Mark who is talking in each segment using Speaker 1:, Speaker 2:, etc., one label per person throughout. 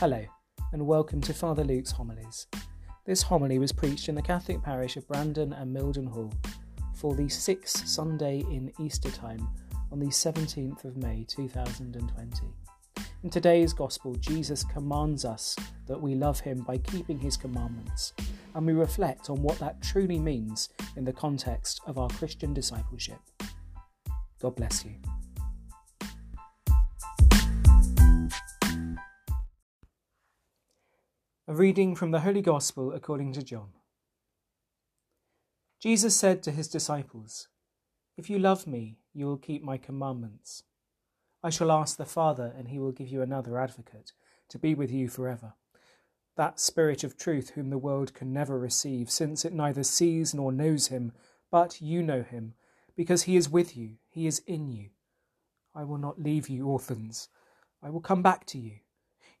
Speaker 1: Hello, and welcome to Father Luke's Homilies. This homily was preached in the Catholic parish of Brandon and Mildenhall for the sixth Sunday in Easter time on the 17th of May 2020. In today's Gospel, Jesus commands us that we love him by keeping his commandments, and we reflect on what that truly means in the context of our Christian discipleship. God bless you. A reading from the Holy Gospel according to John. Jesus said to his disciples, If you love me, you will keep my commandments. I shall ask the Father, and he will give you another advocate to be with you forever. That Spirit of truth, whom the world can never receive, since it neither sees nor knows him, but you know him, because he is with you, he is in you. I will not leave you orphans, I will come back to you.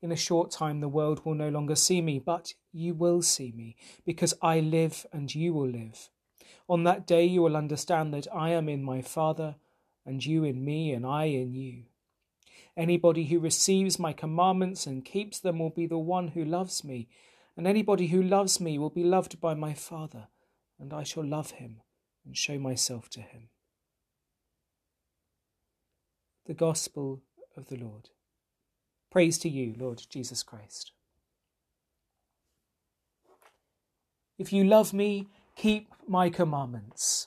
Speaker 1: In a short time the world will no longer see me, but you will see me, because I live and you will live. On that day you will understand that I am in my Father, and you in me, and I in you. Anybody who receives my commandments and keeps them will be the one who loves me, and anybody who loves me will be loved by my Father, and I shall love him and show myself to him. The Gospel of the Lord. Praise to you, Lord Jesus Christ. If you love me, keep my commandments.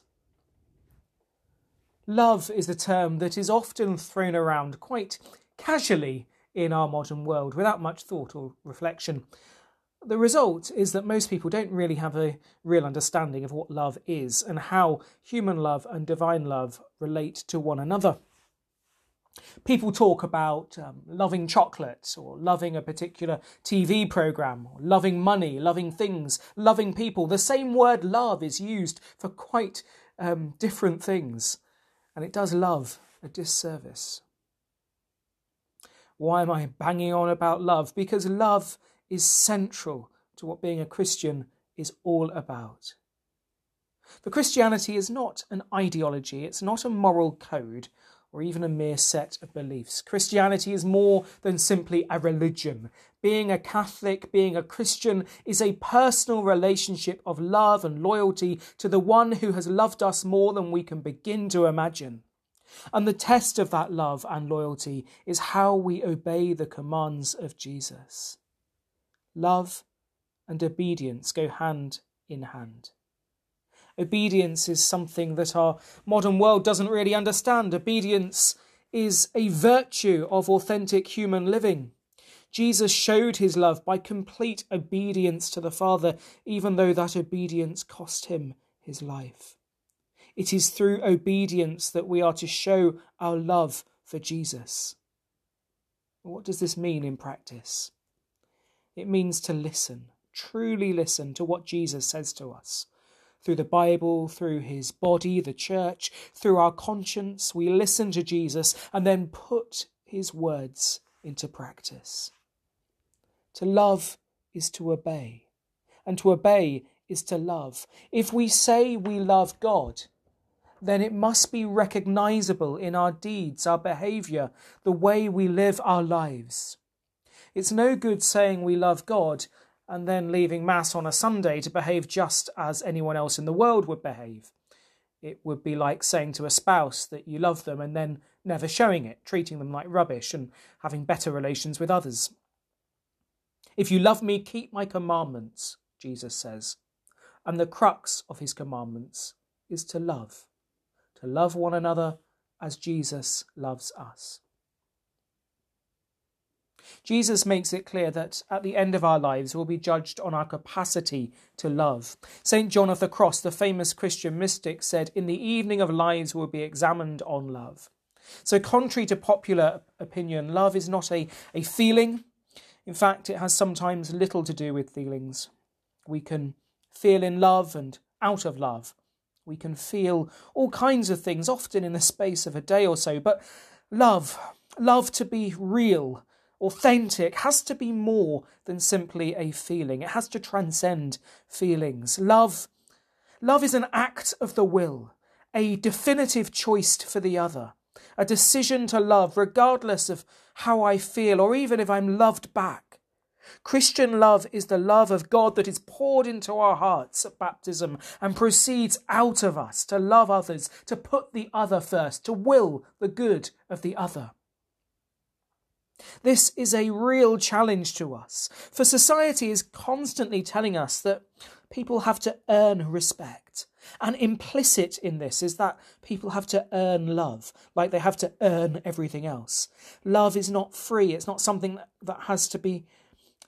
Speaker 1: Love is a term that is often thrown around quite casually in our modern world without much thought or reflection. The result is that most people don't really have a real understanding of what love is and how human love and divine love relate to one another. People talk about um, loving chocolate or loving a particular TV program, or loving money, loving things, loving people. The same word love is used for quite um, different things, and it does love a disservice. Why am I banging on about love? Because love is central to what being a Christian is all about. For Christianity is not an ideology, it's not a moral code or even a mere set of beliefs. Christianity is more than simply a religion. Being a Catholic, being a Christian, is a personal relationship of love and loyalty to the one who has loved us more than we can begin to imagine. And the test of that love and loyalty is how we obey the commands of Jesus. Love and obedience go hand in hand. Obedience is something that our modern world doesn't really understand. Obedience is a virtue of authentic human living. Jesus showed his love by complete obedience to the Father, even though that obedience cost him his life. It is through obedience that we are to show our love for Jesus. What does this mean in practice? It means to listen, truly listen to what Jesus says to us through the Bible, through his body, the church, through our conscience. We listen to Jesus and then put his words into practice. To love is to obey, and to obey is to love. If we say we love God, then it must be recognizable in our deeds, our behavior, the way we live our lives. It's no good saying we love God and then leaving Mass on a Sunday to behave just as anyone else in the world would behave. It would be like saying to a spouse that you love them and then never showing it, treating them like rubbish and having better relations with others. If you love me, keep my commandments, Jesus says. And the crux of his commandments is to love, to love one another as Jesus loves us. Jesus makes it clear that at the end of our lives we'll be judged on our capacity to love. St. John of the Cross, the famous Christian mystic, said, In the evening of lives we'll be examined on love. So, contrary to popular opinion, love is not a, a feeling. In fact, it has sometimes little to do with feelings. We can feel in love and out of love. We can feel all kinds of things, often in the space of a day or so, but love, love to be real, authentic has to be more than simply a feeling. It has to transcend feelings. Love, love is an act of the will, a definitive choice for the other, a decision to love regardless of how I feel or even if I'm loved back. Christian love is the love of God that is poured into our hearts at baptism and proceeds out of us to love others, to put the other first, to will the good of the other. This is a real challenge to us, for society is constantly telling us that people have to earn respect. And implicit in this is that people have to earn love, like they have to earn everything else. Love is not free, it's not something that has to be.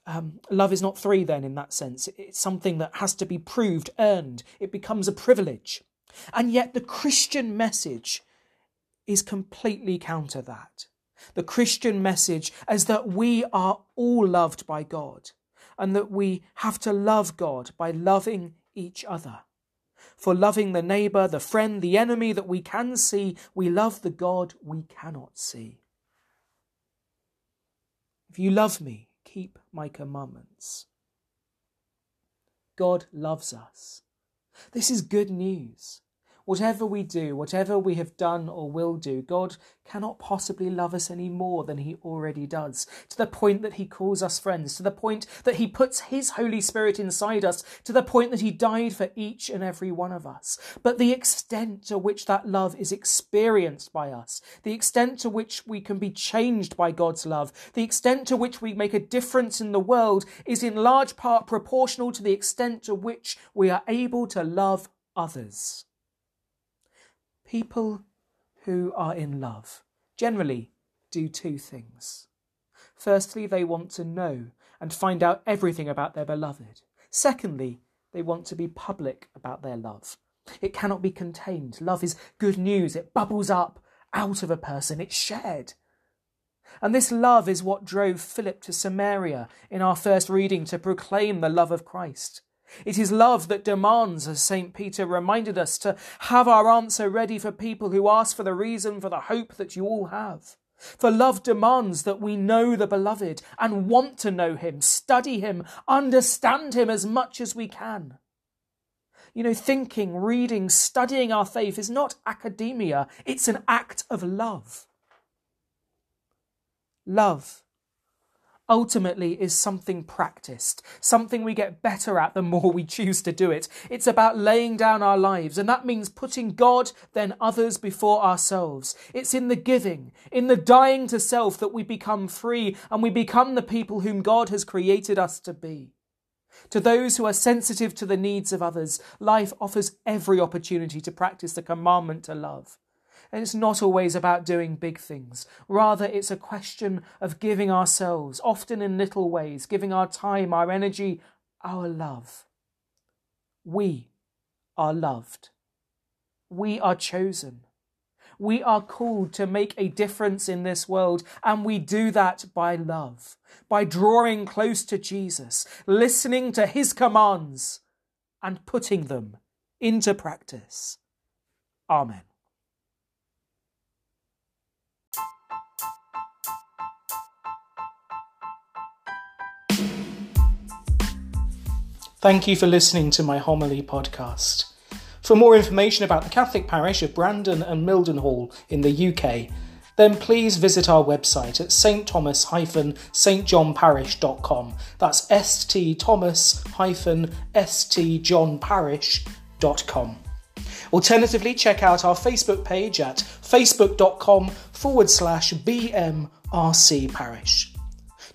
Speaker 1: Um, love is not free, then, in that sense. It's something that has to be proved, earned. It becomes a privilege. And yet, the Christian message is completely counter that the Christian message as that we are all loved by God and that we have to love God by loving each other. For loving the neighbour, the friend, the enemy that we can see, we love the God we cannot see. If you love me, keep my commandments. God loves us. This is good news. Whatever we do, whatever we have done or will do, God cannot possibly love us any more than He already does, to the point that He calls us friends, to the point that He puts His Holy Spirit inside us, to the point that He died for each and every one of us. But the extent to which that love is experienced by us, the extent to which we can be changed by God's love, the extent to which we make a difference in the world is in large part proportional to the extent to which we are able to love others. People who are in love generally do two things. Firstly, they want to know and find out everything about their beloved. Secondly, they want to be public about their love. It cannot be contained. Love is good news. It bubbles up out of a person. It's shared. And this love is what drove Philip to Samaria in our first reading to proclaim the love of Christ. It is love that demands, as St. Peter reminded us, to have our answer ready for people who ask for the reason for the hope that you all have. For love demands that we know the beloved and want to know him, study him, understand him as much as we can. You know, thinking, reading, studying our faith is not academia, it's an act of love. Love ultimately is something practiced, something we get better at the more we choose to do it. It's about laying down our lives, and that means putting God, then others before ourselves. It's in the giving, in the dying to self that we become free and we become the people whom God has created us to be. To those who are sensitive to the needs of others, life offers every opportunity to practice the commandment to love. And it's not always about doing big things. Rather, it's a question of giving ourselves, often in little ways, giving our time, our energy, our love. We are loved. We are chosen. We are called to make a difference in this world, and we do that by love, by drawing close to Jesus, listening to his commands, and putting them into practice. Amen. Thank you for listening to my homily podcast. For more information about the Catholic parish of Brandon and Mildenhall in the UK, then please visit our website at stthomas-stjohnparish.com. That's stthomas-stjohnparish.com. Alternatively, check out our Facebook page at facebook.com forward slash BMRC parish.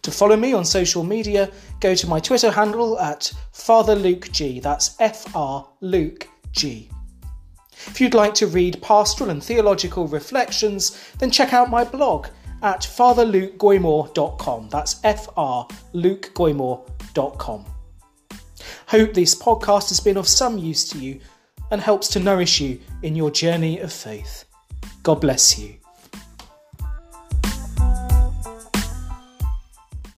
Speaker 1: To follow me on social media, go to my Twitter handle at Father Luke G. That's F R Luke G. If you'd like to read pastoral and theological reflections, then check out my blog at fatherlukegoymour.com. That's F R lukegoymore.com. Hope this podcast has been of some use to you and helps to nourish you in your journey of faith. God bless you.